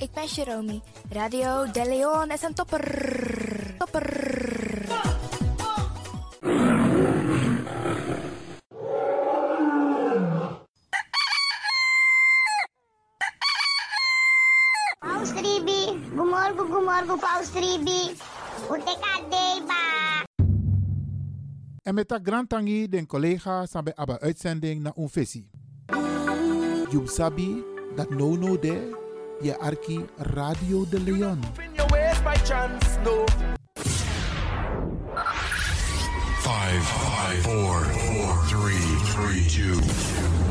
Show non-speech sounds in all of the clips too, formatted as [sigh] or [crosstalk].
ik ben Jeromy. Radio De Leon is een topper. Topper. Paus Ribi, gumorgo gumorgo Paus Ribi. Uteka deba. En met dat grantangi den collega sabe aba uitzending na unfesi. Jub sabi dat no no de je arki Radio de Leon. Five, five, four, four, three, three, two,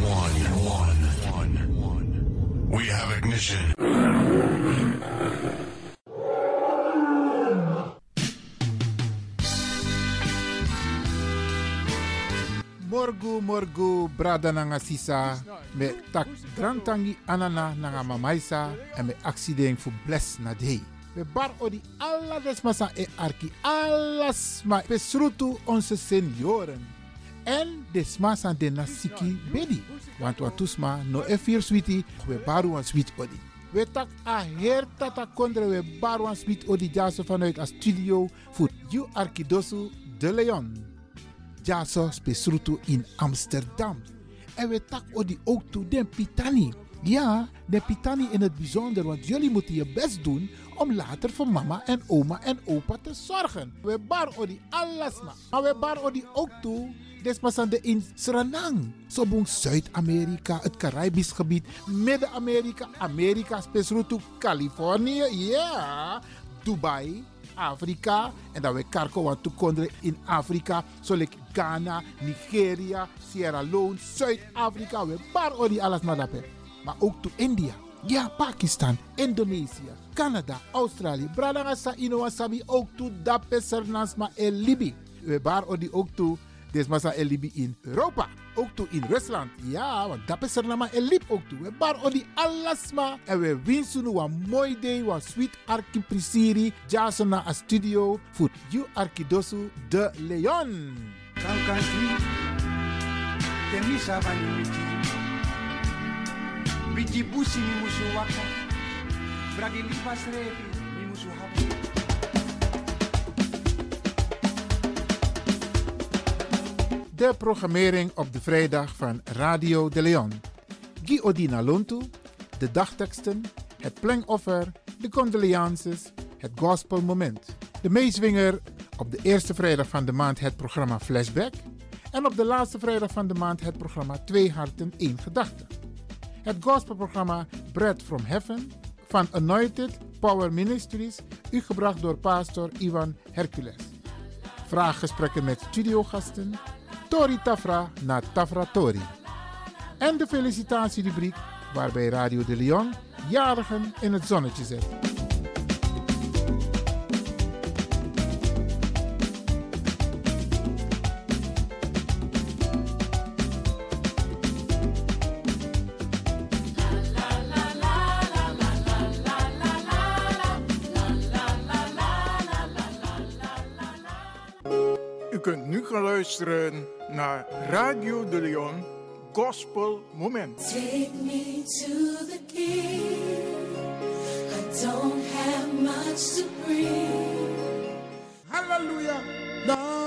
one, one, one, one. We have ignition. Morgu morgu brada nanga sisa me tak grantangi anana nanga mamaisa en me accident fu bless na dei. We bar odi alla desmasa e arki alles ma besrutu onze senioren. En desmasa de nasiki bedi. Want watusma no e fir switi we baru wan sweet odi. We tak a her tata kondre we baru wan sweet odi jaso vanuit a studio voor you arkidosu de Leon. Jaso spesrutu in Amsterdam. En we tak odi ook toe den Pitani. Ja, de Pitani in het bijzonder, want jullie moeten je best doen om later voor mama en oma en opa te zorgen. We bar odi alles ma. Maar we bar odi ook toe Despasande in Suriname. Sobong Zuid-Amerika, het Caribisch gebied, Midden-Amerika, Amerika, spesrutu Californië, ja, Dubai, Afrika. En dat we karko want toekonderen in Afrika. Zoals Ghana, Nigeria, Sierra Leone, Zuid-Afrika. We bar odi alles maar daarbij. Maar ook to India. Ja, Pakistan, Indonesië, Canada, Australië. Bradanga sa ino wasabi ook to dape sernans ma el Libi. We bar ook to desmasa el Libi in Europa. Ook to in Rusland. Ja, want dape sernama el Lib ook to. We bar odi alasma. En we winsunu wa mooi day, wa sweet arki prisiri. Jaso na a studio. Voor you arkidosu de Leon. Kankankwi, temisa bani miti. Biti busi mi musu waka, De programmering op de vrijdag van Radio de Leon. Guy Odina Lontu, de dagteksten, het plengoffer, de condolences, het gospelmoment. De meeswinger op de eerste vrijdag van de maand het programma Flashback. En op de laatste vrijdag van de maand het programma Twee Harten, één Gedachte. Het gospelprogramma Bread from Heaven van Anointed Power Ministries, u gebracht door pastor Ivan Hercules. Vraaggesprekken met studiogasten, Tori Tafra na Tafra Tori. En de felicitatierubriek waarbij Radio de Leon jarigen in het zonnetje zet. Luisteren naar Radio de Leon Gospel Moment. Take me to the king. I don't have much to bring. Hallelujah. Dank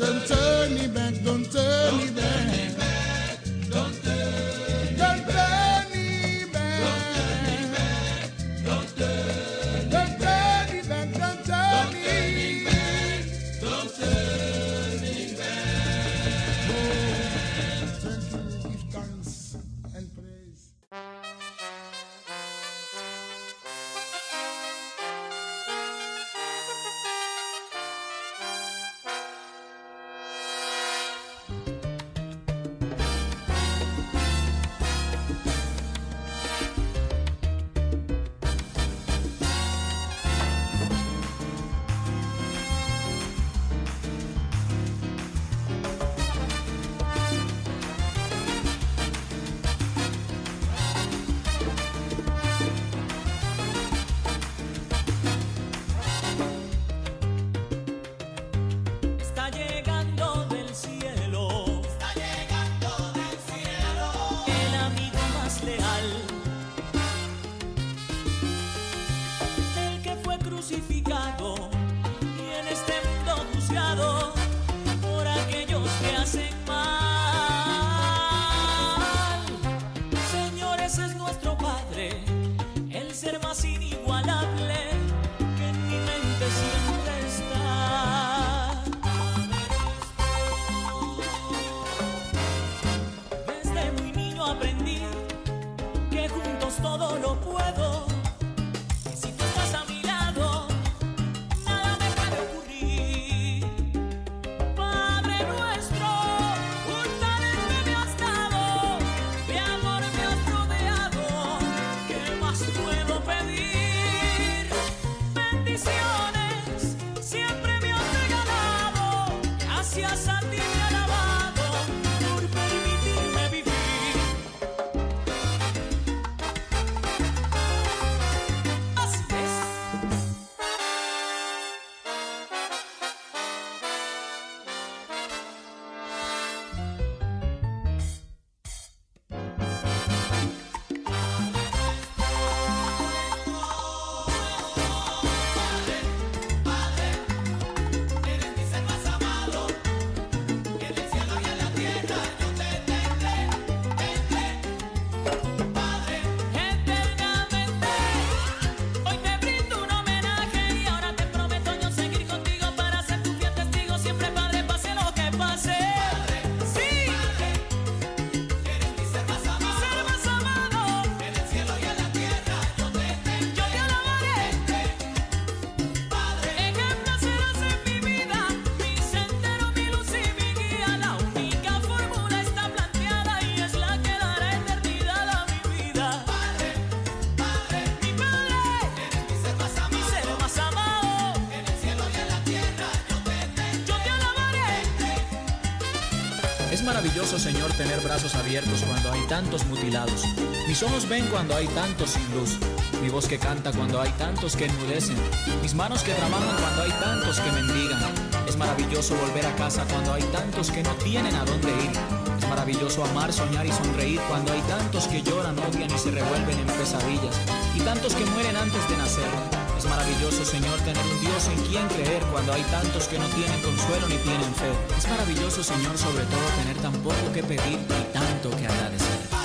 Don't turn me back, don't turn me back. Señor, tener brazos abiertos cuando hay tantos mutilados. Mis ojos ven cuando hay tantos sin luz. Mi voz que canta cuando hay tantos que enmudecen. Mis manos que trabajan cuando hay tantos que mendigan. Es maravilloso volver a casa cuando hay tantos que no tienen a dónde ir. Es maravilloso amar, soñar y sonreír cuando hay tantos que lloran, odian y se revuelven en pesadillas. Y tantos que mueren antes de nacer maravilloso, Señor, tener un Dios en quien creer cuando hay tantos que no tienen consuelo ni tienen fe. Es maravilloso, Señor, sobre todo tener tan poco que pedir y tanto que agradecer.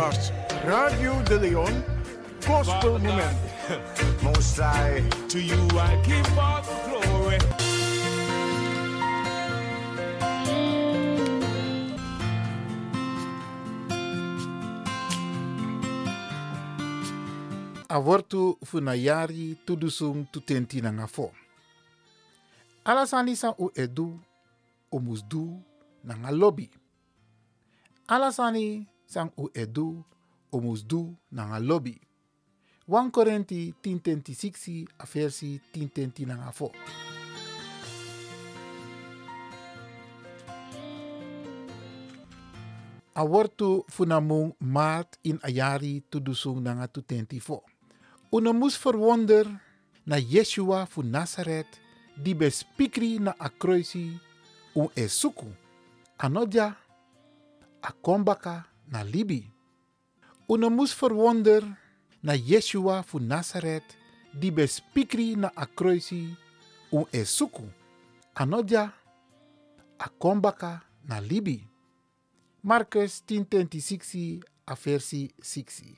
Was Radio de Leon Gospel Moment. [laughs] Most High, to you I give all the glory. awortu funayari tudusung tutenti na ngafo. Alasani san u edu omusdu na nga lobby. Alasani san u edu omusdu na nga lobby. 1 Korinti 10:26 a versi 10:10 na ngafo. Awortu funamung maat in ayari tudusung na nga tutenti fo. Una mus verwonder na Yeshua fu Nazareth di bespikri na akroisi un esuku. Anodja akombaka na libi. Una mus verwonder na Yeshua fu Nazareth di bespikri na akroisi un esuku. Anodja akombaka na libi. Marcus 10:26 a versi 6.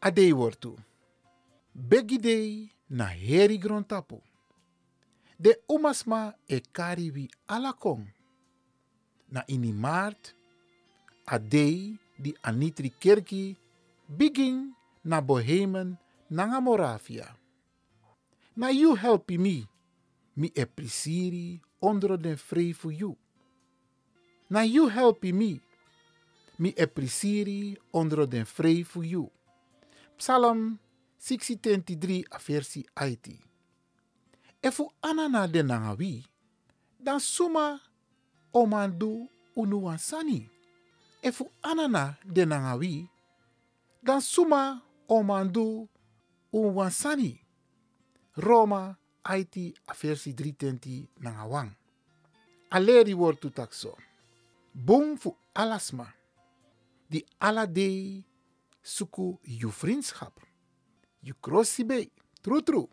Adei wortu. Begidei na heri grontapu. De umasma e kariwi alakong. Na ini maart, adei di anitri kerki biging na bohemen nanga Moravia. Na you helpi me, mi e prisiri onder den vrei voor you. Na you helpi me, mi e prisiri onder den vrei voor you. Psalm 63 a versi. Efu anana de nangawi, dan suma omandu unuwansani. Efu anana de nangawi, dan suma omandu unuwansani. Roma IT a versi 320 nangawang. Aleri wortu takso. Bung fu alasma. Die aladei suku je vriendschap. Je crossi bij, true true.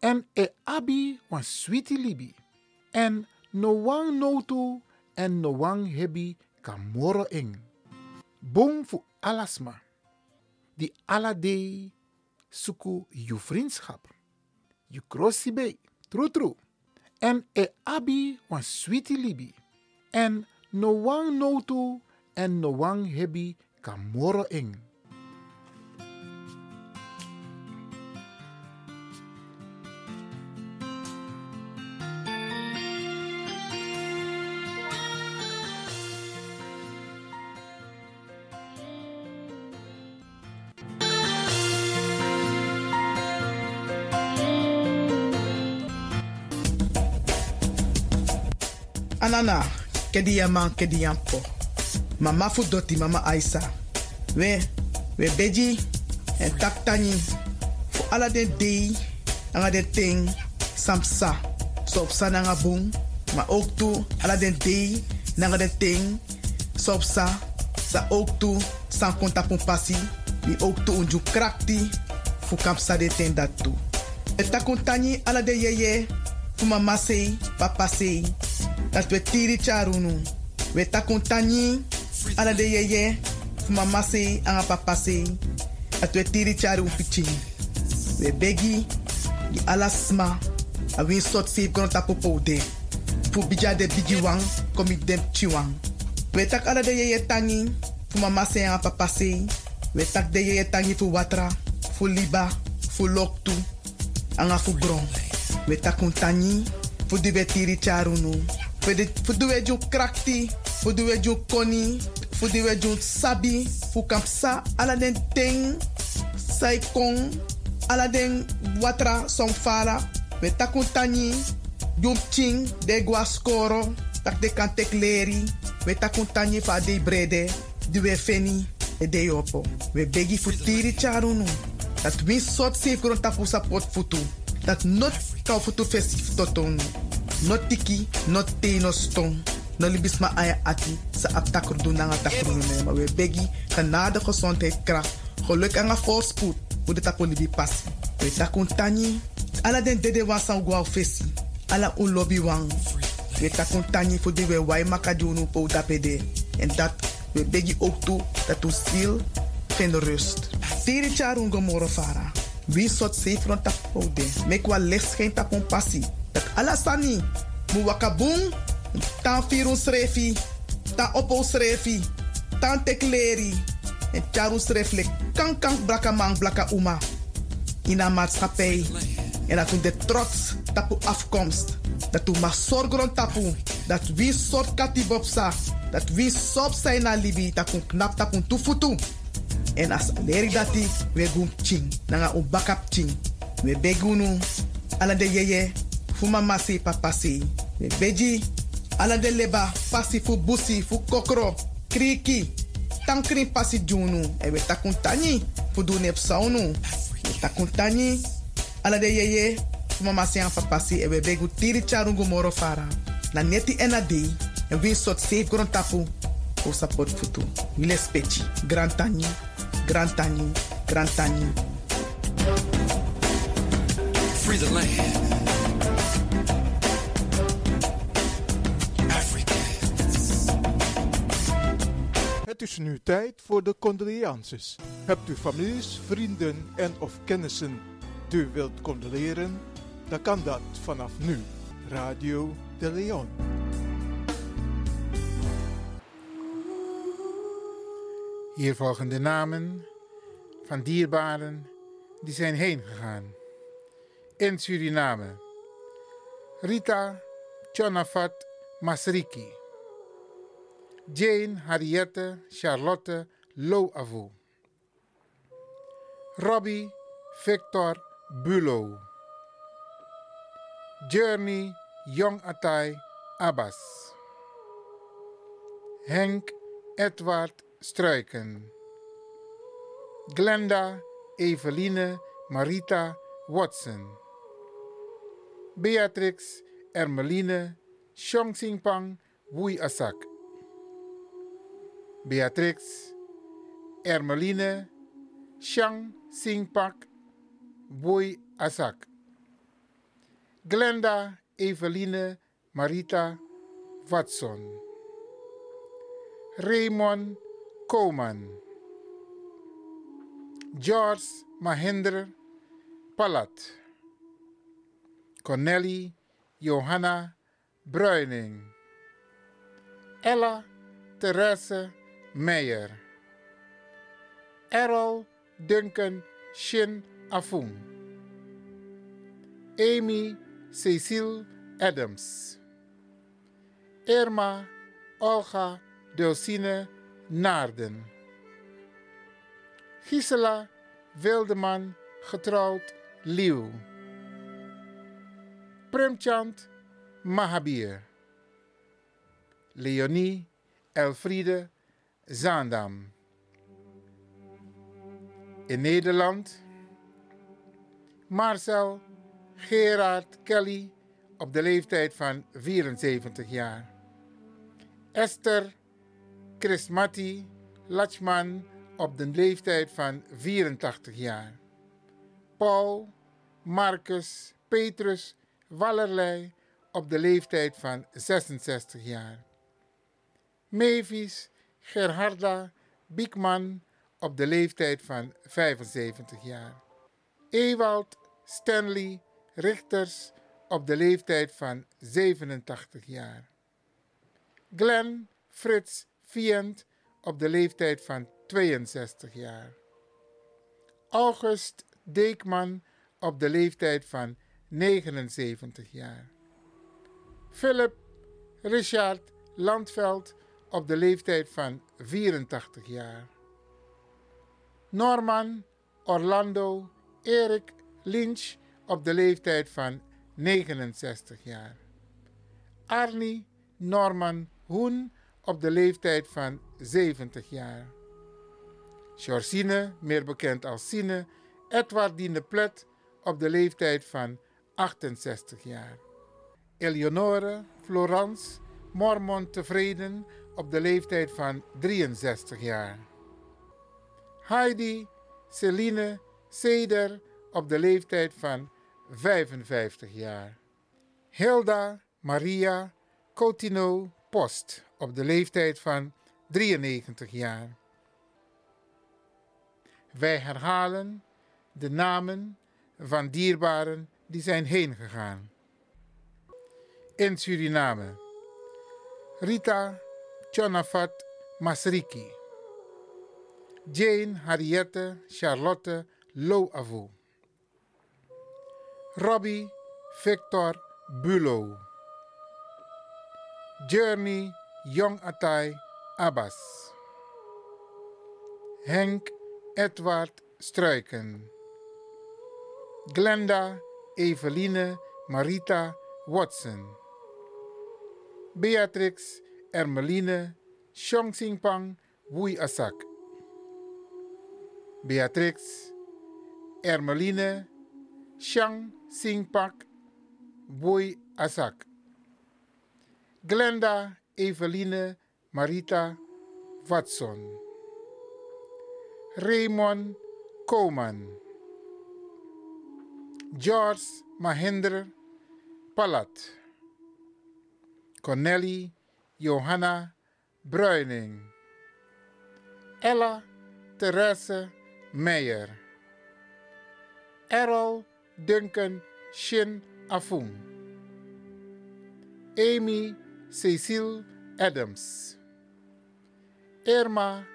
En e abi wan sweetie libi. En no wang notu en no wang hebi kamoro eng. Bong fu alasma. Die aladei suku je vriendschap. Je crossi bij, true true. En e abi wan sweetie libi. En no wang notu en no wang hebi kamoro eng. Anana, kedi yaman kedi yampo. Mama fu doti mama Aisa. We, we beji en tak tani. Fu ala den dei, anga den ting, samsa. Sopsa nanga bung. Maar ook toe, ala den dei, nanga den ting, sopsa. Sa ook toe, san konta pun pasi. Mi ook toe unju krakti. Fu kapsa de ten dat toe. Et takuntani ala de yeye. Fu mama sei, papa sei dat we tiri charunu. We takuntani ala de yeye, mama se, anga papa se, dat we tiri charu pichi. We begi, di alasma, a win sot safe gron tapo de. Fu bija de bigi wang, komi dem chiwang. We tak ala de yeye tangi, fu mama se, anga papa se, we tak de yeye tangi fu watra, fu liba, fu loktu, anga fu gron. We takuntani, fu di we tiri charunu. Fu de we jun krakti, fu de we jun koni, fu de we jun sabi, fu kampsa ala den ting, sai kong, ala den watra som fala, we takun tani, ching, de gwa skoro, tak de kan tek leri, we takun tani fa de brede, de we feni, e de yopo. We begi fu tiri charunu, dat win sot safe grond tapu sapot futu, dat not kau futu festif totonu. No tiki, no te, no stong. No libis ma aya ati, sa aptakur doen na nga takur. Maar we begi, genade, gezondheid, kracht. Geluk en voorspoed. Hoe de tapo libi passi. We takun tani. Ala den dede wan san gwa fesi. Ala un lobby wan. We takun tani voor die we wai makadunu po dapede. En dat we begi ook toe dat u ziel vindt rust. Tiri charungo moro fara. Wie sot safe rond tap pode. Mek wa licht schijnt tap on passie. Dat alasani. Mu wakabung. Tan firun srefi. Tan opo srefi. Tan tekleri. En charu sreflek. Kan kan blaka man blaka uma. In een maatschappij. En dat u de trots tapu afkomst. Dat u mag zorgen tapu. Dat wie soort katibopsa. Dat wie sop zijn na libi. Kun knap tapun tufutu. En as leri dati we gun ching. Nanga u bakap ching. We begunu. Ala de yeye. Fu mama se papa se. We beji. Ala de leba. Pasi fu busi fu kokro. Kriki. Tankrin pasi junu. E we takun tani. Fu du nep saunu. We takun tani. Ala de yeye. Fu an papa se. E begu tiri charungu moro fara. Na neti ena dei. En win sot safe grond tapu. O futu. Wile speci. Grand tani. Grand tani. Grand tani. Free the land. Het is nu tijd voor de condolences. Hebt u families, vrienden en of kennissen die u wilt condoleren? Dan kan dat vanaf nu. Radio de Leon. Hier volgen de namen van dierbaren die zijn heen gegaan. In Suriname. Rita Chonafat Masriki. Jane Harriette Charlotte Loavu. Robbie Victor Bulo. Journey Jong Atai Abbas. Henk Edward Struiken. Glenda Eveline Marita Watson. Beatrix Ermeline Singpang Wui Asak. Beatrix Ermeline Shang Singpak Wui Asak. Glenda Eveline Marita Watson. Raymond Koman. George Mahinder Palat. Cornelie Johanna Bruining. Ella Therese Meijer. Errol Duncan Shin Afung. Amy Cecile Adams. Irma Olga Dulcine Naarden. Gisela Wildeman getrouwd Lieuw. Premchand Mahabir. Leonie Elfriede Zaandam. In Nederland Marcel Gerard Kelly op de leeftijd van 74 jaar. Esther Chrismati Lachman op de leeftijd van 84 jaar. Paul Marcus Petrus Wallerlei op de leeftijd van 66 jaar. Mavis Gerharda Biekman op de leeftijd van 75 jaar. Ewald Stanley Richters op de leeftijd van 87 jaar. Glenn Frits Vient op de leeftijd van 62 jaar. August Deekman op de leeftijd van 79 jaar. Philip Richard Landveld op de leeftijd van 84 jaar. Norman Orlando Erik Lynch op de leeftijd van 69 jaar. Arnie Norman Hoen op de leeftijd van 70 jaar. Georgine, meer bekend als Sine, Edwardine Plet op de leeftijd van 68 jaar. Eleonore Florence Mormon Tevreden op de leeftijd van 63 jaar. Heidi Celine Seder op de leeftijd van 55 jaar. Hilda Maria Coutinho Post op de leeftijd van 93 jaar. Wij herhalen de namen van dierbaren die zijn heen gegaan. In Suriname. Rita Chonafat Masriki. Jane Harriette Charlotte Loavu. Robbie Victor Bulo. Journey Atai Abbas. Henk Edward Struiken. Glenda Eveline Marita Watson. Beatrix Ermeline Singpang Wui Asak. Beatrix Ermeline Shang Singpak Wui Asak. Glenda Eveline Marita Watson. Raymond Koman. George Mahinder Palat. Corneli Johanna Bruining. Ella Therese Meijer. Errol Duncan Shin Afung. Amy Cecile Adams. Irma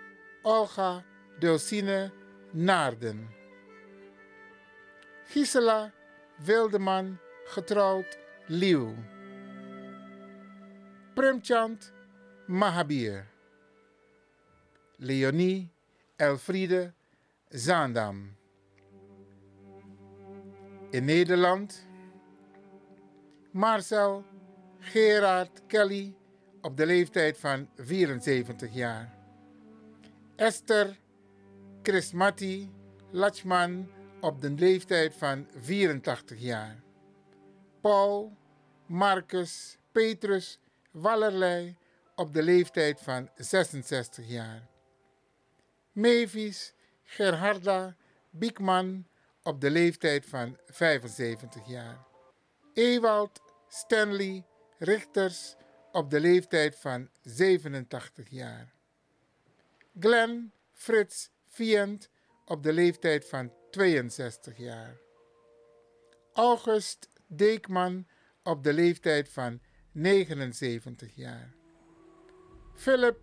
Olga Dulcine Naarden. Gisela Wildeman getrouwd Lieuw. Premchand Mahabir. Leonie Elfriede Zaandam. In Nederland Marcel Gerard Kelly op de leeftijd van 74 jaar. Esther Chrismati Lachman op de leeftijd van 84 jaar. Paul Marcus Petrus Wallerlei op de leeftijd van 66 jaar. Mavis Gerharda Biekman op de leeftijd van 75 jaar. Ewald Stanley Richters op de leeftijd van 87 jaar. Glenn Frits Vient op de leeftijd van 62 jaar. August Deekman op de leeftijd van 79 jaar. Philip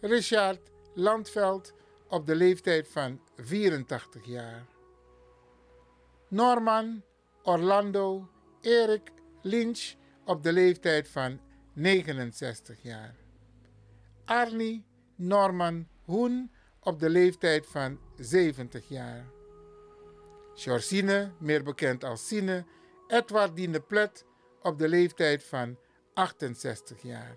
Richard Landveld op de leeftijd van 84 jaar. Norman Orlando Erik Lynch op de leeftijd van 69 jaar. Arnie Norman Hoen op de leeftijd van 70 jaar. Georgine, meer bekend als Sine, Edwardine Plet op de leeftijd van 68 jaar.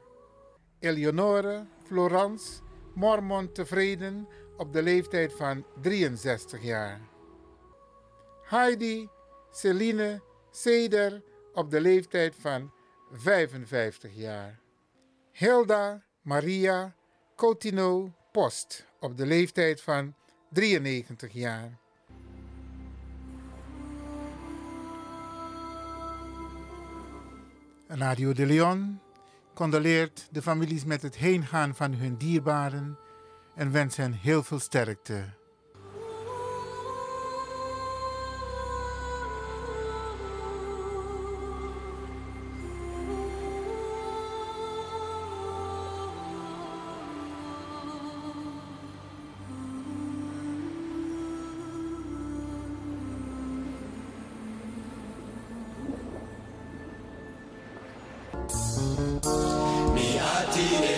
Eleonore Florence Mormon Tevreden op de leeftijd van 63 jaar. Heidi Celine Seder op de leeftijd van 55 jaar. Hilda Maria Coutinho Post op de leeftijd van 93 jaar. Radio de Leon condoleert de families met het heengaan van hun dierbaren en wens hen heel veel sterkte. Mi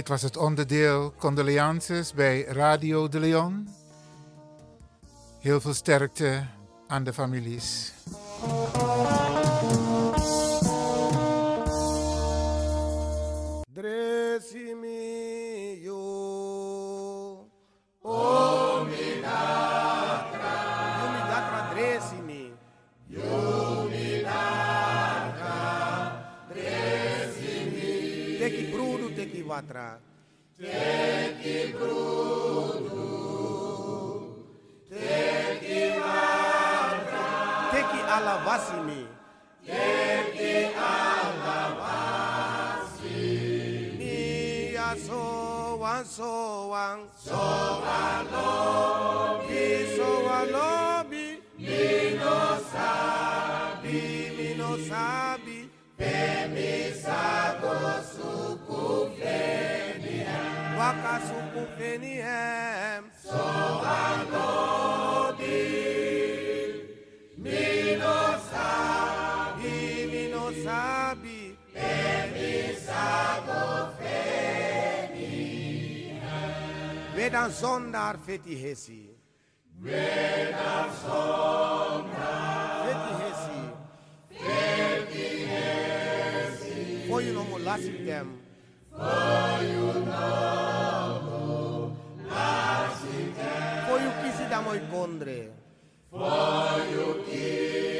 Dit was het onderdeel Condoleances bij Radio de Leon. Heel veel sterkte aan de families. Teki alavasimi. Teki alavasimi. Mia so wan so wan. So wan lobi. So wan lobi. Mi no sabi. Mi no sabi. Femi sago suku feni Waka suku feni hem. So alobi Wedan zondar feti hesi. Wedan zondar Feti hesi. Feti hesi For you no more last them. For you no more last them For you kisi da moi kondre. For you kisi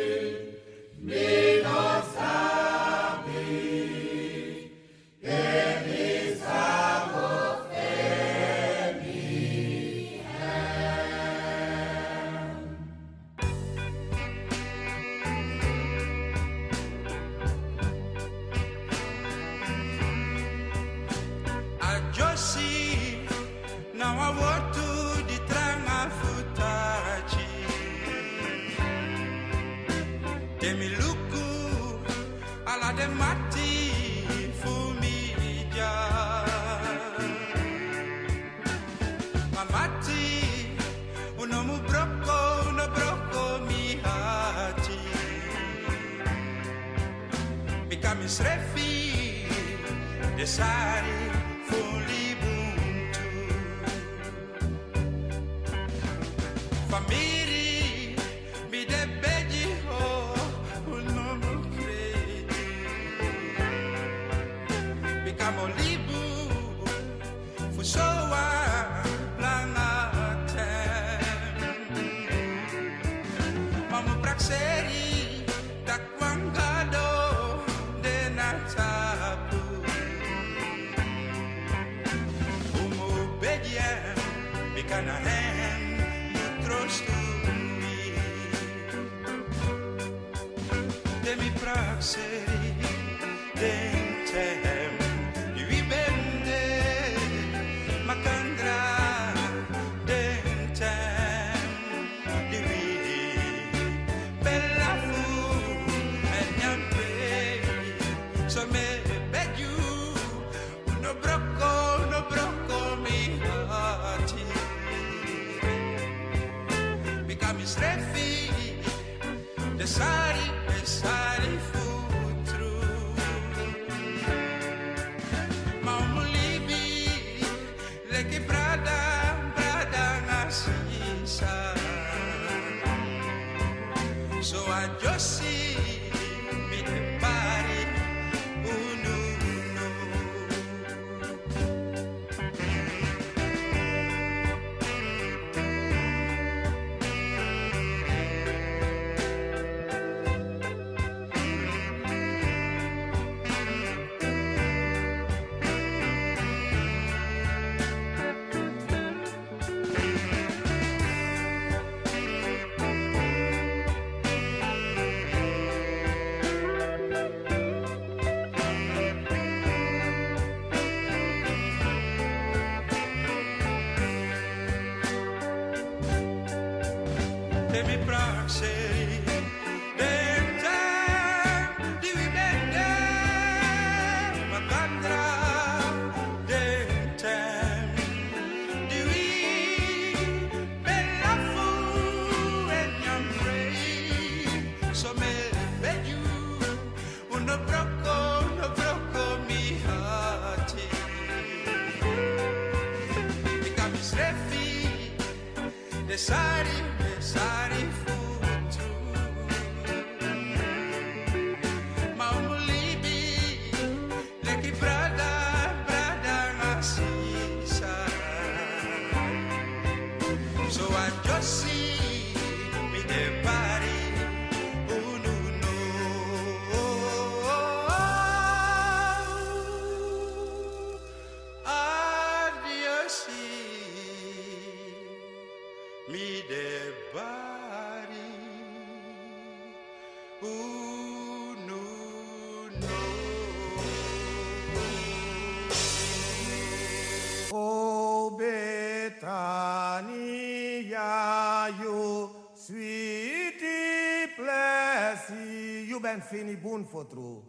ben fini boen voor tro.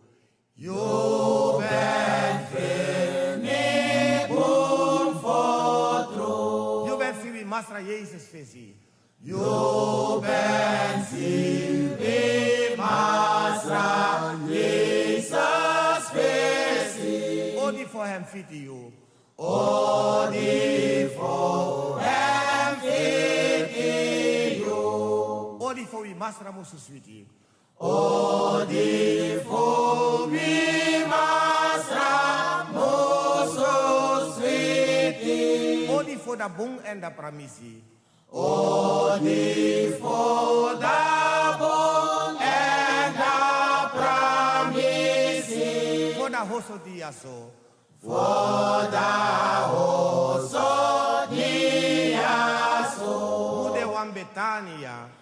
You ben fini boen voor tro. You ben fini Masra Jezus visie. You ben fini Masra Jezus visie. Odi voor hem fiti you. Odi voor hem fiti you. Odi voor wie Masra moestu sweetie. Odi voor wie Masra moestu sweetie. Odi voor de bong en de pramisi. Odi voor de bong en de pramisi. Voor de hoso diaso. Voor de hoso diaso. Mude wan Betania.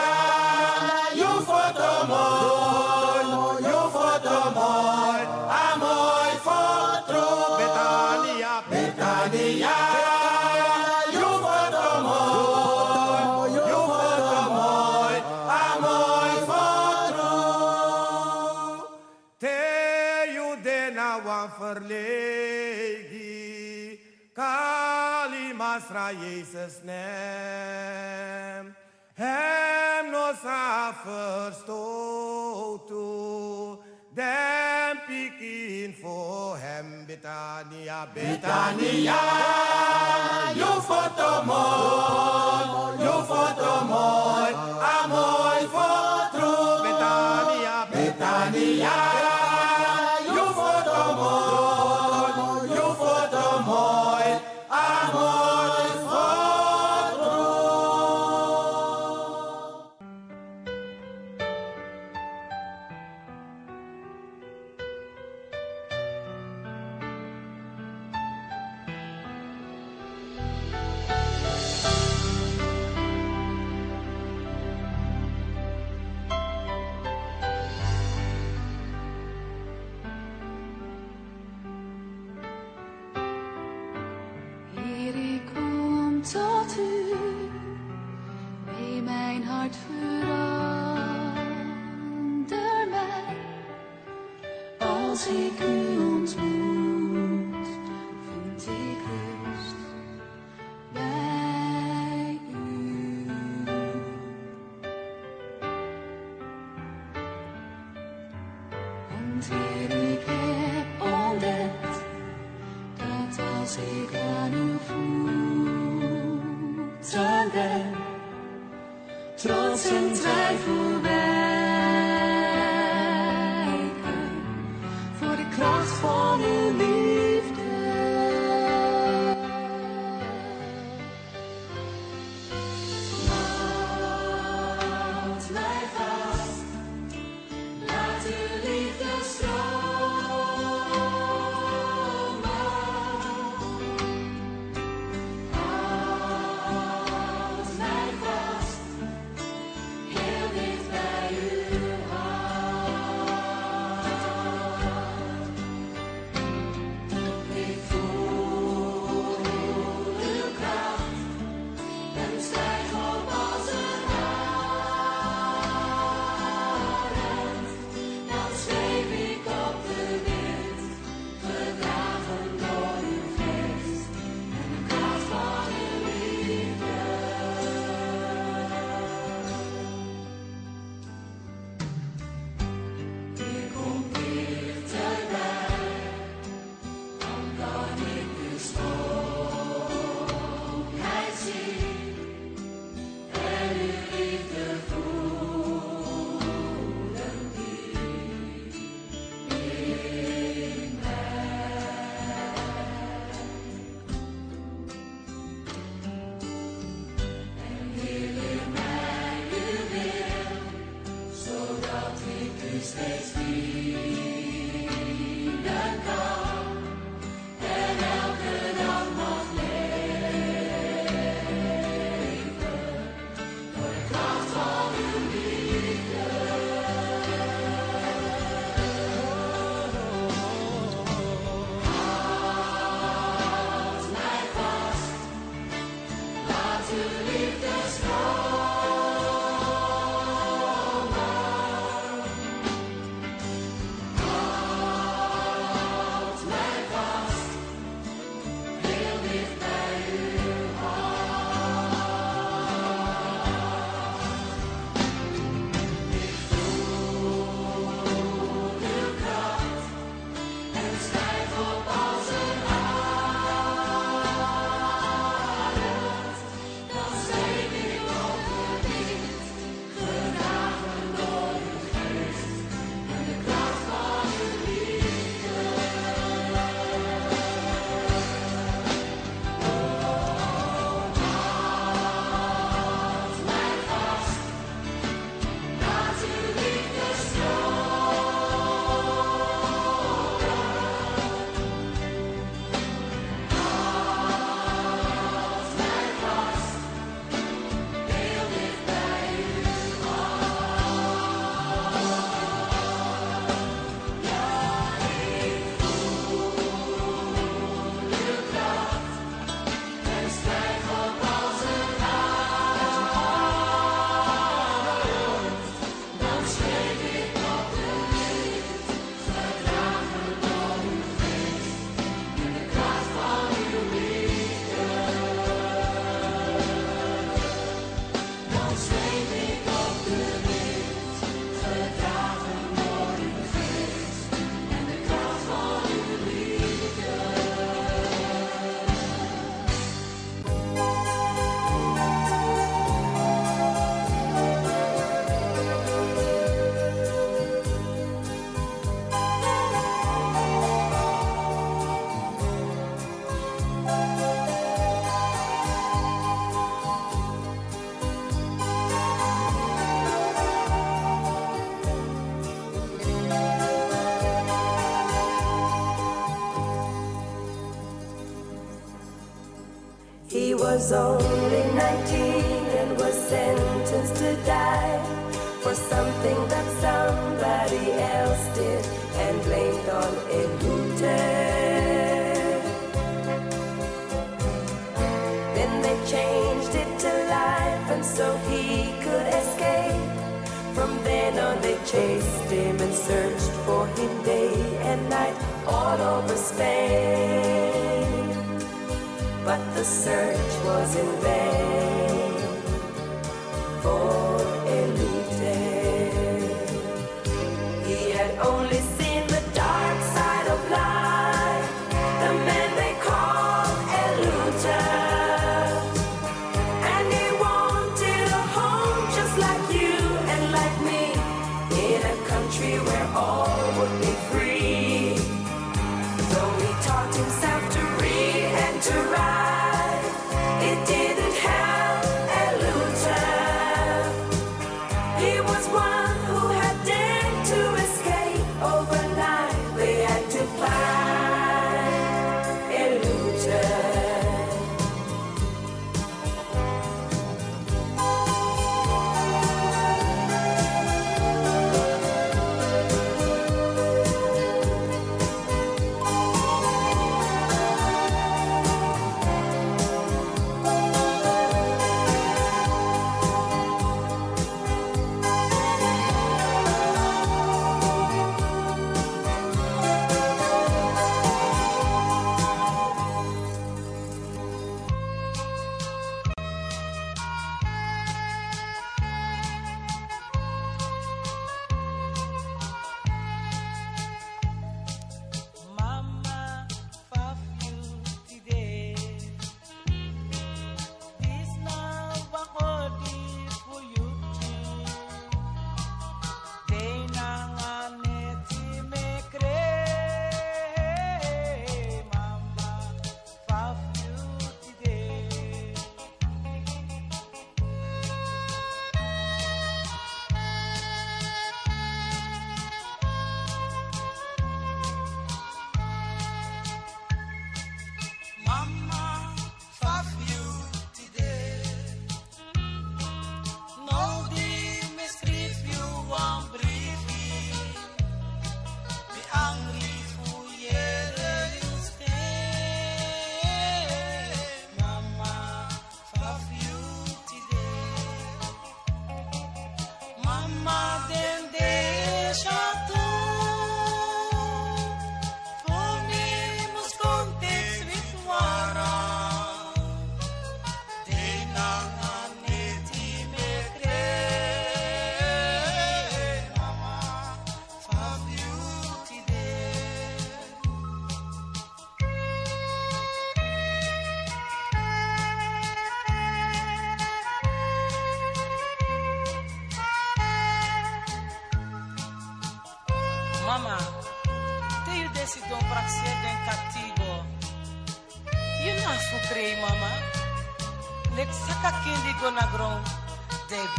Bitania, Bitania, you photo more, you photo moi, amoy photo. Betania, Betania. 人。都曾在乎 was only 19 and was sentenced to die for something that somebody else did and blamed on Edmonton. Then they changed it to life and so he could escape. From then on they chased him and searched for him day and night all over Spain the search was in vain for Elute. He had only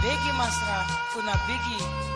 Biggie for Funa Biggie.